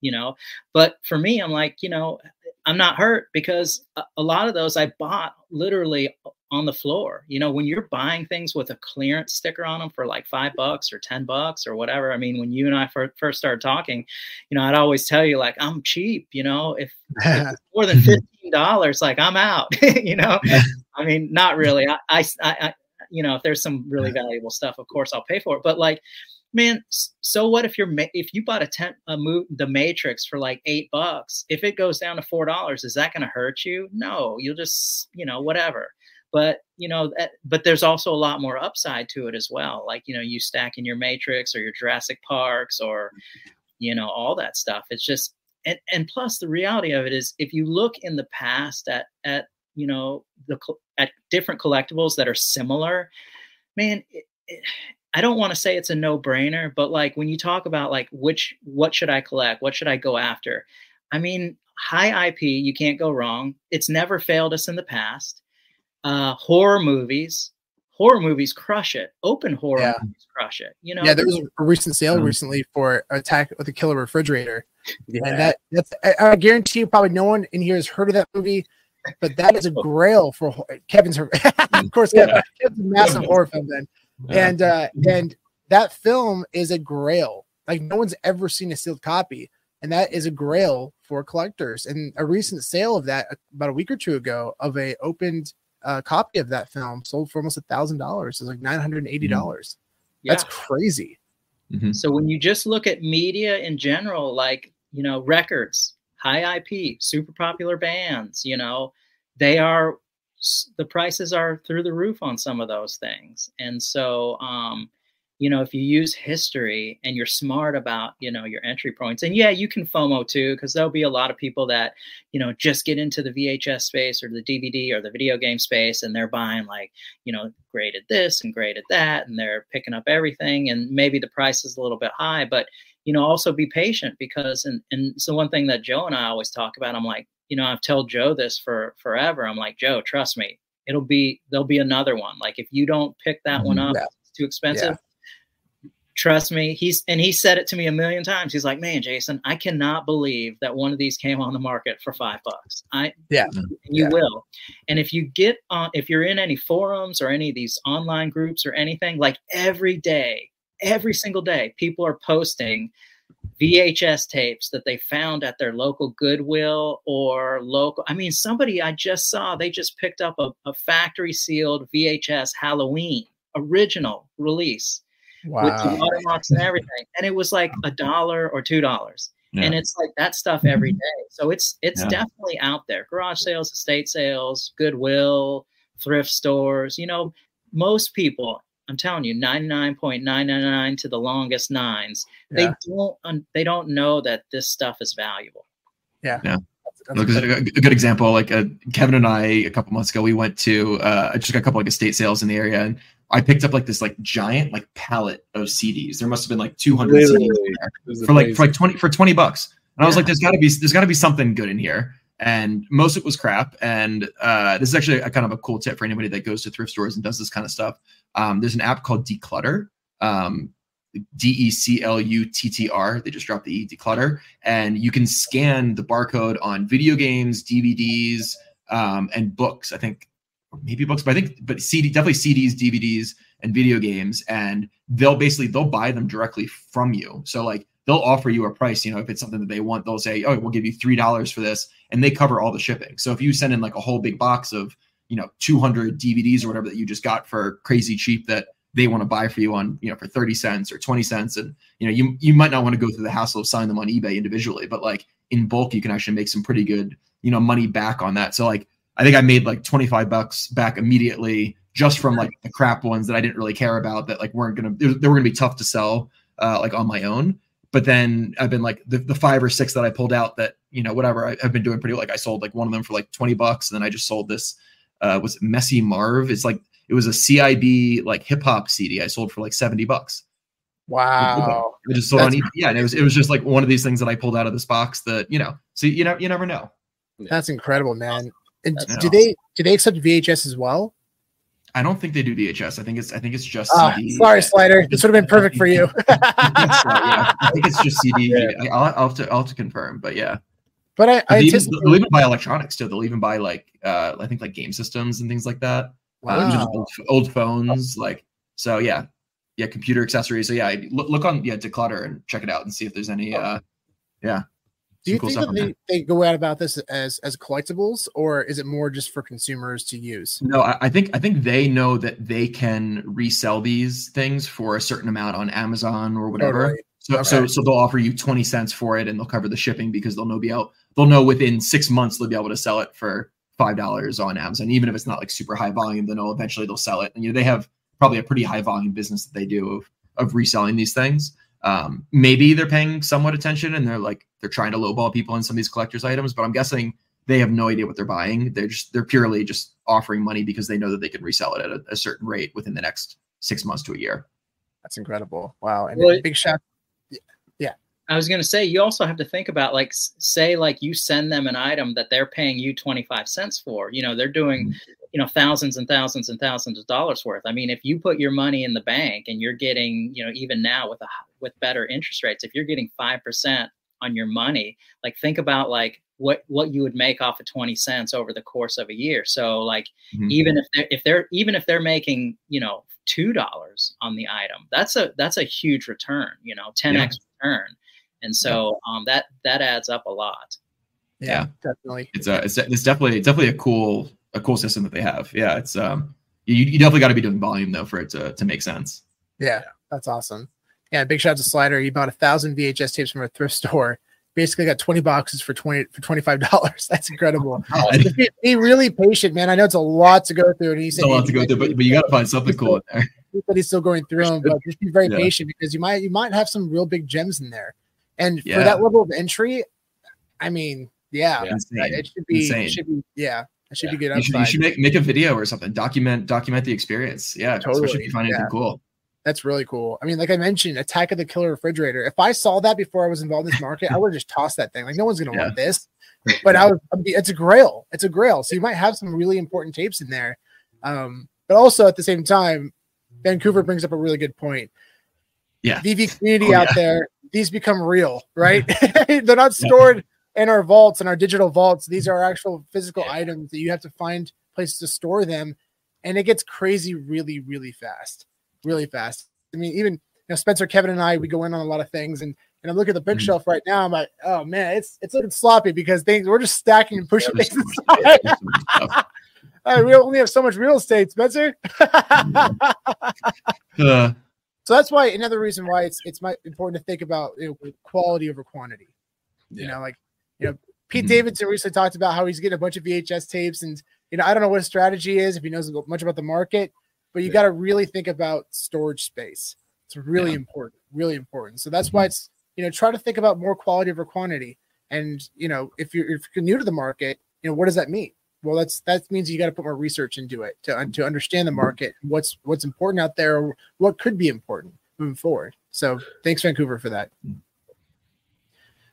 you know. But for me i'm like you know i'm not hurt because a lot of those i bought literally on the floor. You know when you're buying things with a clearance sticker on them for like five bucks or ten bucks or whatever i mean when you and i fir- first started talking you know i'd always tell you like i'm cheap you know if, if more than 15 dollars like i'm out. You know? I mean not really. I, I i you know if there's some really valuable stuff of course i'll pay for it. But like man so what if you're if you bought a tent a move the matrix for like eight bucks if it goes down to four dollars is that going to hurt you? No you'll just you know whatever but you know that, but there's also a lot more upside to it as well like you know you stack in your matrix or your jurassic parks or you know all that stuff it's just and and plus the reality of it is if you look in the past at at you know the at different collectibles that are similar man it, it, I don't want to say it's a no-brainer, but like when you talk about like which what should I collect, what should I go after? I mean, high IP, you can't go wrong. It's never failed us in the past. Uh, horror movies, horror movies crush it. Open horror Yeah. movies crush it. You know, Yeah, there was a recent sale Mhm. recently for Attack with the Killer Refrigerator. Yeah. And that that's I, I guarantee you probably no one in here has heard of that movie, but that is a grail for Kevin's of course Kevin, Kevin's a massive horror film then. And uh and that film is a grail. Like no one's ever seen a sealed copy. And that is a grail for collectors. And a recent sale of that about a week or two ago of a opened uh, copy of that film sold for almost a thousand dollars. It's like nine hundred and eighty dollars. yeah. That's crazy. Mhm. So when you just look at media in general, like, you know, records, high IP, super popular bands, you know, they are the prices are through the roof on some of those things. And so um you know, if you use history and you're smart about, you know, your entry points, and yeah, you can FOMO too, because there'll be a lot of people that, you know, just get into the VHS space or the DVD or the video game space and they're buying like, you know, graded this and graded that, and they're picking up everything. And maybe the price is a little bit high, but, you know, also be patient because, and, and so one thing that Joe and I always talk about, I'm like, you know, I've told Joe this for forever. I'm like, Joe, trust me, it'll be, there'll be another one. Like if you don't pick that one mm-hmm. up, Yeah. it's too expensive Trust me, he's and he said it to me a million times. He's like, "Man, Jason, I cannot believe that one of these came on the market for five bucks." I Yeah. you Yeah. will. And if you get on, if you're in any forums or any of these online groups or anything, like every day, every single day, people are posting VHS tapes that they found at their local Goodwill or local. I mean, somebody I just saw, they just picked up a, a factory sealed VHS Halloween original release with the Wow. watermarks and everything. And it was like a dollar or two dollars. Yeah. And it's like that stuff every day. So it's it's Yeah. definitely out there. Garage sales, estate sales, Goodwill, thrift stores. You know, most people, I'm telling you, 99.999 to the longest nines, they don't un- they don't know that this stuff is valuable. Yeah. Yeah. Look, a, a good example, like uh, Kevin and I a couple months ago, we went to uh, just got a couple like estate sales in the area, and I picked up like this like giant like pallet of CDs. There must have been like 200 CDs Literally. in there for like for like 20 for 20 bucks. And I was Yeah. like, there's got to be there's got to be something good in here. And most of it was crap. And uh, this is actually a kind of a cool tip for anybody that goes to thrift stores and does this kind of stuff. Um, there's an app called Decluttr. Um, D E C L U T T R. They just dropped the E Decluttr, and you can scan the barcode on video games, DVDs, um, and books. I think maybe books, but I think but CD definitely CDs, DVDs, and video games, and they'll basically they'll buy them directly from you. So like they'll offer you a price. You know, if it's something that they want, they'll say, "Oh, we'll give you three dollars for this," and they cover all the shipping. So if you send in like a whole big box of you know 200 DVDs or whatever that you just got for crazy cheap that they want to buy for you on you know for 30 cents or 20 cents and you know you you might not want to go through the hassle of selling them on ebay individually but like in bulk you can actually make some pretty good you know money back on that so like i think i made like 25 bucks back immediately just from like the crap ones that i didn't really care about that like weren't gonna they were gonna be tough to sell uh like on my own but then i've been like the, the five or six that i pulled out that you know whatever I, i've been doing pretty well. like i sold like one of them for like 20 bucks and then i just sold this uh was it messy marv it's like it was a CIB like hip hop CD I sold for like 70 bucks. Wow. I just sold on eBay. Yeah, and it was it was just like one of these things that I pulled out of this box that, you know, so you know you never know. That's incredible, man. And That's do they do they accept VHS as well? I don't think they do VHS. I think it's I think it's just Ah, CD. sorry, Slider. This would have been perfect for you. Yeah, I think it's just CD. Yeah. I'll, I'll have to I'll have to confirm, but yeah. But I, I They'll even, anticipate. even buy electronics too. They'll even buy like uh I think like game systems and things like that. Uh, Wow. old, old phones, like so. Yeah, yeah, computer accessories. So yeah, look, look on yeah Decluttr and check it out and see if there's any. uh Yeah, Do you cool think that they, they go out about this as as collectibles, or is it more just for consumers to use? No, I, I think I think they know that they can resell these things for a certain amount on Amazon or whatever. Totally. So, so Okay. so they'll offer you 20 cents for it and they'll cover the shipping because they'll know be out they'll know within six months they'll be able to sell it for five dollars on Amazon. Even if it's not like super high volume, then know eventually they'll sell it. And you know, they have probably a pretty high volume business that they do of of reselling these things. Um, maybe they're paying somewhat attention and they're like they're trying to lowball people in some of these collectors items, but I'm guessing they have no idea what they're buying. They're just they're purely just offering money because they know that they can resell it at a, a certain rate within the next six months to a year. That's incredible. Wow. And Well, big shout. Yeah. I was going to say, you also have to think about like, say, like you send them an item that they're paying you 25 cents for. You know, they're doing, you know, thousands and thousands and thousands of dollars worth. I mean, if you put your money in the bank and you're getting, you know, even now with a with better interest rates, if you're getting 5% on your money, like think about like what what you would make off of 20 cents over the course of a year. So like Mhm. even if they're if they're even if they're making, you know, two dollars on the item, that's a that's a huge return, you know, 10x return. And so um, that that adds up a lot. Yeah, definitely. it's a it's, it's definitely it's definitely a cool a cool system that they have. Yeah, it's um you, you definitely got to be doing volume though for it to, to make sense. Yeah, that's awesome. Yeah, big shout out to Slider. He bought a thousand VHS tapes from a thrift store. Basically, got twenty boxes for twenty for twenty five dollars. That's incredible. Be, be really patient, man. I know it's a lot to go through, and he said a lot to go through, but, but you got to find something cool in there. he said he's still going through them, but just be very Yeah. patient because you might you might have some real big gems in there. And Yeah. for that level of entry, I mean, yeah, Yeah. It should be it should be yeah, should Yeah. be good You should, you should make make a video or something. Document document the experience. Yeah, especially if you find anything yeah. cool. That's really cool. I mean, like I mentioned, Attack of the Killer Refrigerator. If I saw that before I was involved in this market, I would have just tossed that thing. Like no one's gonna Yeah. want this. But I was, it's a grail. It's a grail. So you might have some really important tapes in there. Um, but also at the same time, Vancouver brings up a really good point. Yeah. VV community Oh, out yeah. there, these become real, right? They're not stored in our vaults and our digital vaults. These are actual physical Yeah. items that you have to find places to store them, and it gets crazy really, really fast, really fast. I mean, even you know, Spencer, Kevin, and I, we go in on a lot of things, and and I look at the Mhm. bookshelf right now. I'm like, oh man, it's it's looking sloppy because things we're just stacking and pushing There's things so aside. there's so much stuff. Uh, we only have so much real estate, Spencer. Uh, So that's why another reason why it's it's my, important to think about you know, quality over quantity. You know, like you know, Pete Mhm. Davidson recently talked about how he's getting a bunch of VHS tapes, and you know, I don't know what his strategy is if he knows much about the market, but you Yeah. got to really think about storage space. It's really Yeah. important, really important. So that's why mm-hmm. it's you know try to think about more quality over quantity. And you know, if you're if you're new to the market, you know, what does that mean? Well, that's that means you got to put more research into it to to understand the mm-hmm. market, what's what's important out there, what could be important moving forward. So thanks, Vancouver, for that. Mm.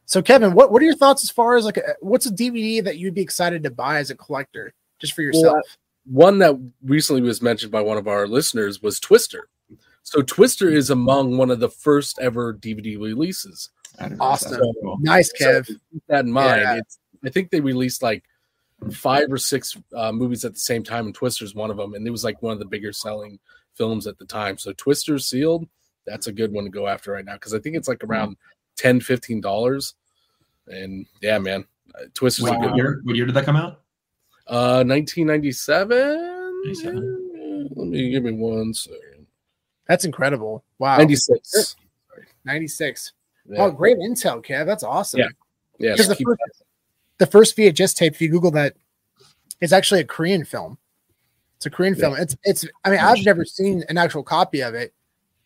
So Kevin, what, what are your thoughts as far as like a, what's a DVD that you'd be excited to buy as a collector just for yourself? One that recently was mentioned by one of our listeners was Twister. So Twister is among one of the first ever DVD releases. I don't know. Awesome. That's cool. nice, So Kev. keep that in mind. Yeah. It's, I think they released like five or six uh, movies at the same time, and Twister's one of them. And it was like one of the bigger selling films at the time. So Twister sealed, that's a good one to go after right now because I think it's like around 10 dollars. And yeah, man, twist Twister's What, a good year, what year did that come out? Uh, 1997. 97. Let me give me one second. That's incredible. Wow. 96. 96. Yeah. Oh, great intel, Kev. That's awesome. Yeah. Yeah, Because so the first, that. the first VHS tape, if you Google that, is actually a Korean film. It's a Korean Yeah. film. It's it's. I mean, I've never seen an actual copy of it.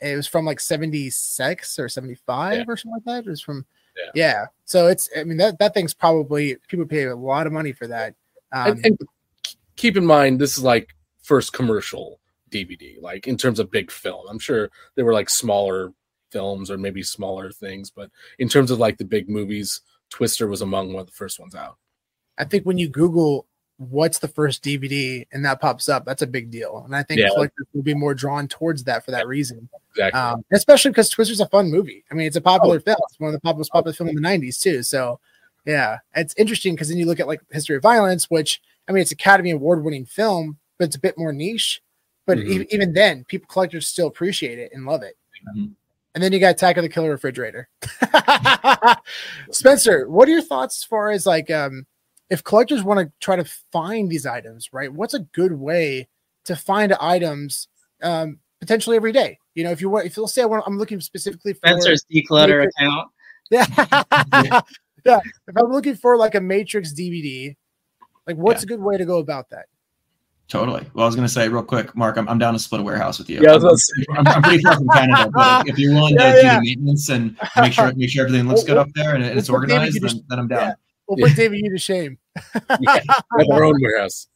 It was from like seventy six or seventy five Yeah. or something like that. It was from. Yeah. Yeah. So it's. I mean that that thing's probably people pay a lot of money for that. Um, and, and keep in mind, this is like first commercial DVD, like in terms of big film. I'm sure there were like smaller films or maybe smaller things, but in terms of like the big movies, Twister was among one of the first ones out. I think when you Google what's the first DVD and that pops up, that's a big deal. And I think Yeah. collectors will be more drawn towards that for that reason. Exactly. Um, especially because Twister's a fun movie. I mean, it's a popular Oh. film. It's one of the most popular film in the '90s too. So, yeah, it's interesting because then you look at like History of Violence, which I mean, it's Academy Award winning film, but it's a bit more niche. But Mhm. e- even then, people collectors still appreciate it and love it. Mhm. And then you got Attack of the Killer Refrigerator. Spencer, what are your thoughts as far as like um, if collectors want to try to find these items, right? What's a good way to find items um, potentially every day? You know, if you want, if you'll say I want, I'm looking specifically for Spencer's Decluttr Matrix- account. yeah, yeah. If I'm looking for like a Matrix DVD, like what's a good way to go about that? Totally. Well, I was going to say real quick, Mark, I'm, I'm down to split a warehouse with you. Yeah, I was I'm, about. I'm, I'm pretty far from Canada, but if you're willing to Yeah, do the maintenance and make sure make sure everything looks good up there and, it's we'll put David organized, then, then I'm down. We'll put David you to shame. yeah, have their own warehouse.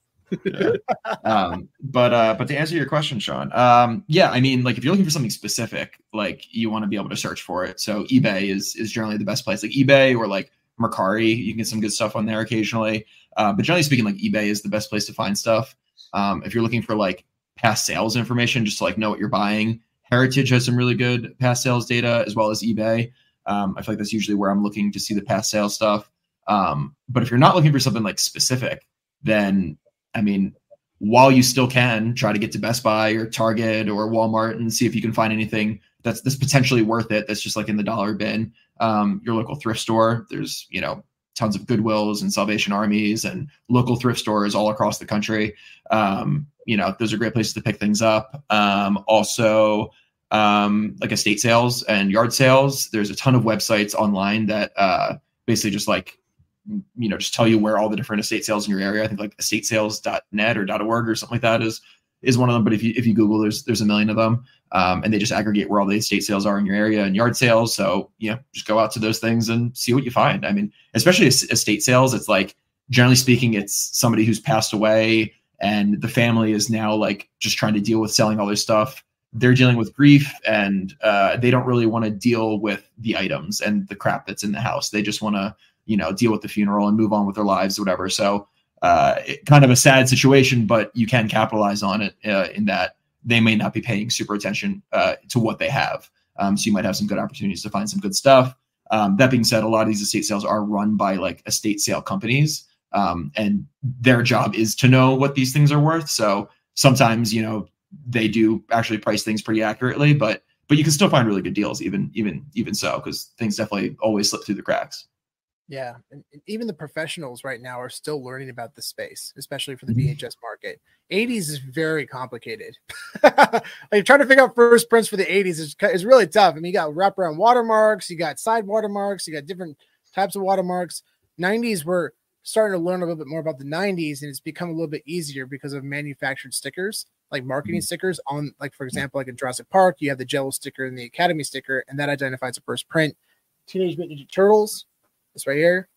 um, but uh, but to answer your question, Sean, um, yeah, I mean, like if you're looking for something specific, like you want to be able to search for it. So eBay is is generally the best place, like eBay or like Mercari. You can get some good stuff on there occasionally. Uh, but generally speaking, like eBay is the best place to find stuff. Um, if you're looking for like past sales information, just to like know what you're buying, Heritage has some really good past sales data as well as eBay. Um, I feel like that's usually where I'm looking to see the past sales stuff. Um, but if you're not looking for something like specific, then I mean, while you still can try to get to Best Buy or Target or Walmart and see if you can find anything that's that's potentially worth it. That's just like in the dollar bin. Um, your local thrift store. There's you know tons of Goodwills and Salvation Armies and local thrift stores all across the country. Um, you know those are great places to pick things up. Um, also, um, like estate sales and yard sales. There's a ton of websites online that uh, basically just like you know just tell you where all the different estate sales in your area i think like estatesales.net or .org or something like that is is one of them. But if you if you google there's there's a million of them. Um, and they just aggregate where all the estate sales are in your area and yard sales. So you know just go out to those things and see what you find. I mean especially estate sales it's like generally speaking it's somebody who's passed away and the family is now like just trying to deal with selling all their stuff. They're dealing with grief and uh, they don't really want to deal with the items and the crap that's in the house. They just want to you know deal with the funeral and move on with their lives or whatever so uh, it, kind of a sad situation but you can capitalize on it uh, in that they may not be paying super attention uh, to what they have Um, so you might have some good opportunities to find some good stuff. Um, that being said, a lot of these estate sales are run by like estate sale companies, um, and their job is to know what these things are worth. So sometimes, you know, they do actually price things pretty accurately, but but you can still find really good deals even even even so because things definitely always slip through the cracks. Yeah, and even the professionals right now are still learning about the space, especially for the Mhm. VHS market. 80s is very complicated. like trying to figure out first prints for the 80s is, is really tough. I mean, you got wraparound watermarks, you got side watermarks, you got different types of watermarks. 90s we're starting to learn a little bit more about the 90s, and it's become a little bit easier because of manufactured stickers, like marketing stickers on, like for example, like in Jurassic Park, you have the Jello sticker and the Academy sticker, and that identifies a first print. Teenage Mutant Ninja Turtles, this right here.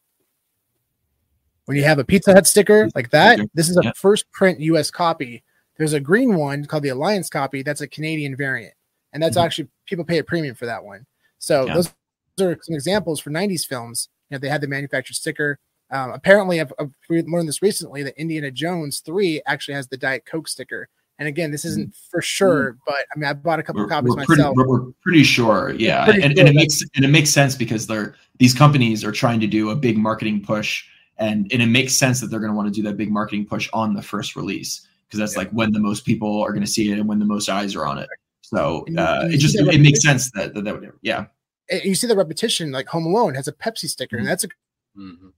When you have a Pizza Hut sticker like that, this is a first print US copy. There's a green one called the Alliance copy. That's a Canadian variant. And that's Mhm. actually people pay a premium for that one. So Yeah. those are some examples for 90s films. You know, they had the manufactured sticker. Um, apparently, I've, I've learned this recently that Indiana Jones 3 actually has the Diet Coke sticker. And again, this isn't for sure, but I mean, I bought a couple We're, copies we're pretty, myself. we're, we're pretty sure, yeah, pretty and, sure and it makes and it makes sense because they're these companies are trying to do a big marketing push, and and it makes sense that they're going to want to do that big marketing push on the first release because that's Yeah. like when the most people are going to see it and when the most eyes are on it. So uh, it just it makes sense that that, that would yeah And you see the repetition, like Home Alone has a Pepsi sticker, Mhm. and that's a Mhm.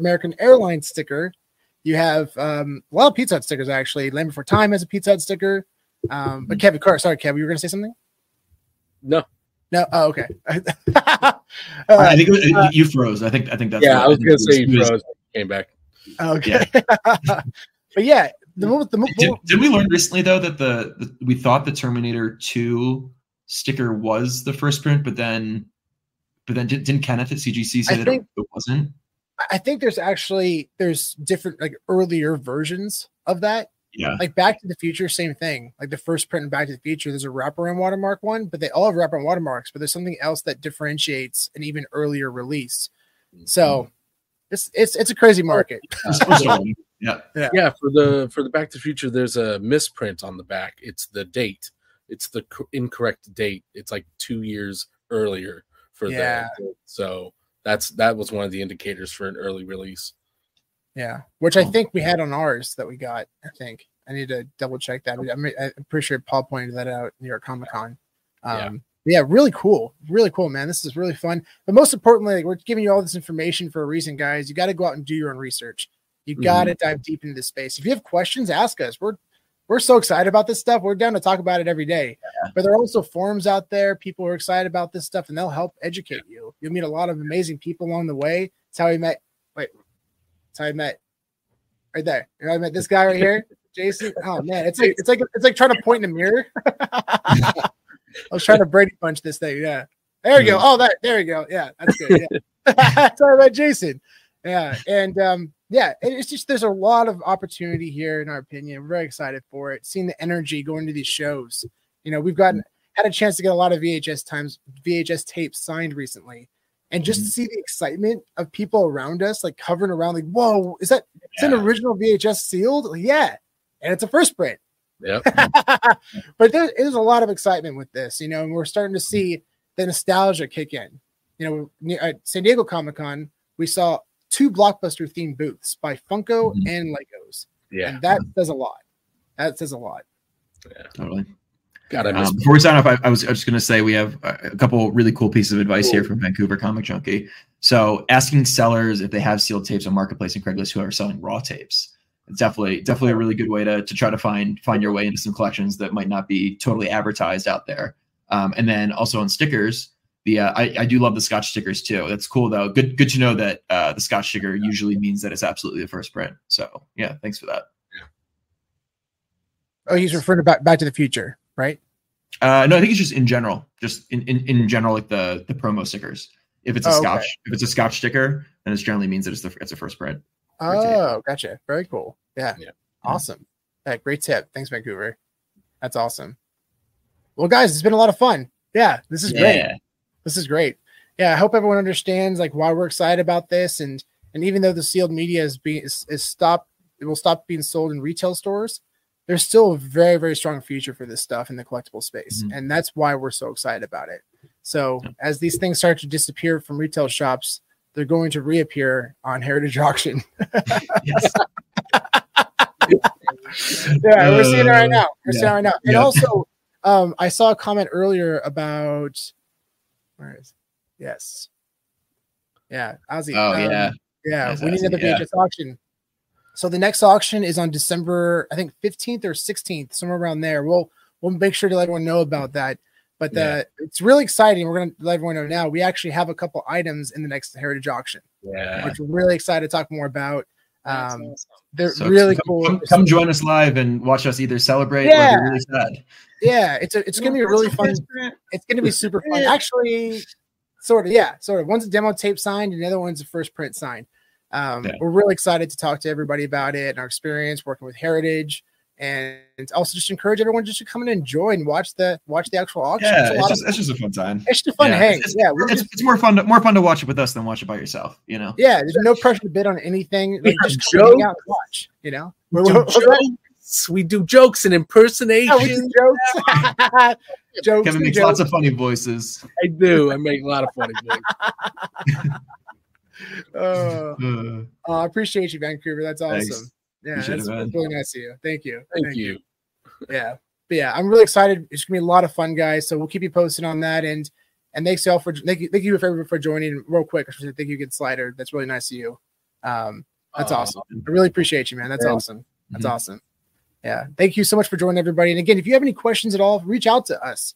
American Airlines sticker. You have um, a lot of Pizza Hut stickers actually. Land Before Time has a Pizza Hut sticker. Um, but Kevin Carr, sorry, Kevin, you were going to say something? No. No. Oh, okay. I Uh, think it, uh, you froze. I think I think that's yeah, what- I was gonna say you froze. Came back. okay. but yeah, the moment the Did, moment did we learn recently though that the, the we thought the Terminator Two sticker was the first print, but then but then did, didn't Kenneth at CGC say I that think- it, it wasn't? I think there's actually there's different like earlier versions of that. Yeah. Like Back to the Future, same thing. Like the first print in Back to the Future, there's a wraparound watermark one, but they all have wraparound watermarks, but there's something else that differentiates an even earlier release. So it's it's it's a crazy market. yeah. Yeah, for the for the Back to the Future, there's a misprint on the back. It's the date. It's the co- incorrect date. It's like two years earlier for Yeah. the so that's that was one of the indicators for an early release. Yeah, which I Oh. think we had on ours that we got. I think I need to double check that. I'm, I'm pretty sure Paul pointed that out New York Comic Con. Yeah. Um, yeah, really cool, really cool, man. This is really fun. But most importantly, like, we're giving you all this information for a reason, guys. You got to go out and do your own research. You got to dive deep into this space. If you have questions, ask us. We're we're so excited about this stuff. We're down to talk about it every day. But there are also forums out there. People are excited about this stuff, and they'll help educate you. You'll meet a lot of amazing people along the way. It's how we met. Wait, it's how I met. Right there. You know, I met this guy right here, Jason. Oh man, it's like it's like it's like trying to point in a mirror. I was trying to Brady punch this thing. Yeah. There we go. Oh, that there we go. Yeah, that's good. Yeah. Sorry about Jason. Yeah. And um, yeah, it's just there's a lot of opportunity here, in our opinion. We're very excited for it. Seeing the energy going to these shows. You know, we've gotten mm-hmm. had a chance to get a lot of VHS times, VHS tapes signed recently. And just to mm-hmm. see the excitement of people around us, like hovering around, like, whoa, is that is an original VHS sealed? Like, yeah. And it's a first print. Yep. but there is a lot of excitement with this, you know, and we're starting to mm-hmm. see the nostalgia kick in. You know, at San Diego Comic Con, we saw two blockbuster themed booths by Funko Mhm. and Legos, Yeah. and that says a lot. That says a lot. Yeah, Totally. God, I miss Um, before we sign off, I, I was, just going to say we have a a couple really cool pieces of advice here from Vancouver Comic Junkie. So, asking sellers if they have sealed tapes on Marketplace and Craigslist who are selling raw tapes. It's definitely definitely a really good way to, to try to find find your way into some collections that might not be totally advertised out there. Um, and then also on stickers, the uh, I, I do love the Scotch stickers too. That's cool though. Good good to know that uh, the Scotch sticker usually means that it's absolutely the first print. So yeah, thanks for that. Yeah. Oh, he's referring to back, back to the Future, right? Uh, no, I think it's just in general, just in, in, in general, like the the promo stickers. If it's a Oh, okay. Scotch, if it's a Scotch sticker, then it generally means that it's the it's a first print. Great tip. Oh, gotcha. Very cool. Yeah. Yeah. Awesome. Yeah, great tip. Thanks, Vancouver. That's awesome. Well, guys, it's been a lot of fun. Yeah, this is great. This is great. Yeah, I hope everyone understands like why we're excited about this, and and even though the sealed media is being is, is stopped, it will stop being sold in retail stores. there's still a very very strong future for this stuff in the collectible space, Mhm. and that's why we're so excited about it. So as these things start to disappear from retail shops, they're going to reappear on Heritage Auction. Yes. yeah, we're seeing it right Uh, now. We're seeing it right now. And yeah. also, um, I saw a comment earlier about where is yes, yeah, Ozzy. Oh um, yeah. yeah. Yes, we need Ozzy, another yeah. VHS auction. So the next auction is on December, I think fifteenth or sixteenth, somewhere around there. We'll we'll make sure to let everyone know about that. But the, Yeah. it's really exciting. We're going to let everyone know now. We actually have a couple items in the next Heritage auction, Yeah. which we're really excited to talk more about. Um, awesome. they're So really come, cool. Come, come join us live and watch us either celebrate Yeah. or be really sad. Yeah, it's a, it's going to be a really fun. It's going to be super fun. Actually, sort of, yeah, sort of. One's a demo tape signed, and the other one's a first print signed. Um, Yeah. We're really excited to talk to everybody about it and our experience working with Heritage, and also just encourage everyone just to come and enjoy and watch the watch the actual auction. Yeah, it's, a it's lot just of, it's just a fun time. it's just a fun yeah, hang. It's, yeah, it's, just, it's more fun to, more fun to watch it with us than watch it by yourself. You know. yeah. There's no pressure to bid on anything. Like, just come hang out and watch. You know, We We're- do we're- jokes. Do jokes and impersonations. yeah, we do jokes. jokes. Kevin we makes joke. lots of funny voices. I do. I make a lot of funny jokes. Uh, Uh, Oh, I appreciate you, Vancouver. That's Thanks. awesome. Yeah, Appreciate that's, it, really nice of you. Thank you. Thank, you. Yeah, but yeah, I'm really excited. It's gonna be a lot of fun, guys. So we'll keep you posted on that. And and thanks y'all for thank you, thank you for for joining. Real quick, I should say thank you, Good Slider. That's really nice of you. Um, that's Aw. awesome. I really appreciate you, man. That's Yeah. awesome. That's Mhm. awesome. Yeah, thank you so much for joining everybody. And again, if you have any questions at all, reach out to us.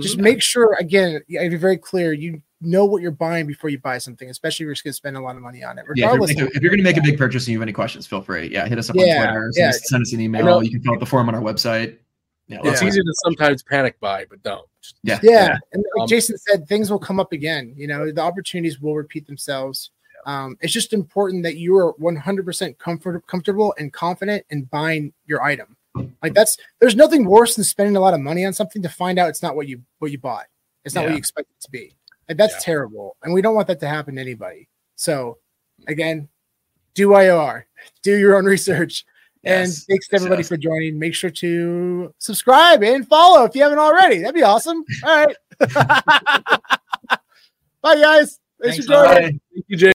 Just Mhm. make sure again, yeah, be very clear. You know what you're buying before you buy something, especially if you're going to spend a lot of money on it. yeah, if you're, Regardless, make if you're gonna make a big purchase and you have any questions, feel free. Yeah, hit us up Yeah, on Twitter. Send, yeah. us, send us an know- email. You can fill out the form on our website. Yeah, It's Yeah. easy to sometimes panic buy, but don't. Just- yeah, yeah, and like Um, jason said things will come up again you know the opportunities will repeat themselves um, it's just important that you are 100% comfort, comfortable and confident in buying your item like that's there's nothing worse than spending a lot of money on something to find out it's not what you what you bought it's not what you expect it to be like that's Yeah. terrible and we don't want that to happen to anybody so again do ior do your own research and Yes. thanks to everybody Yes. for joining. Make sure to subscribe and follow if you haven't already. That'd be awesome. All right. Bye, guys. Thanks, Thanks, for joining. Bye. Thank you, Jay.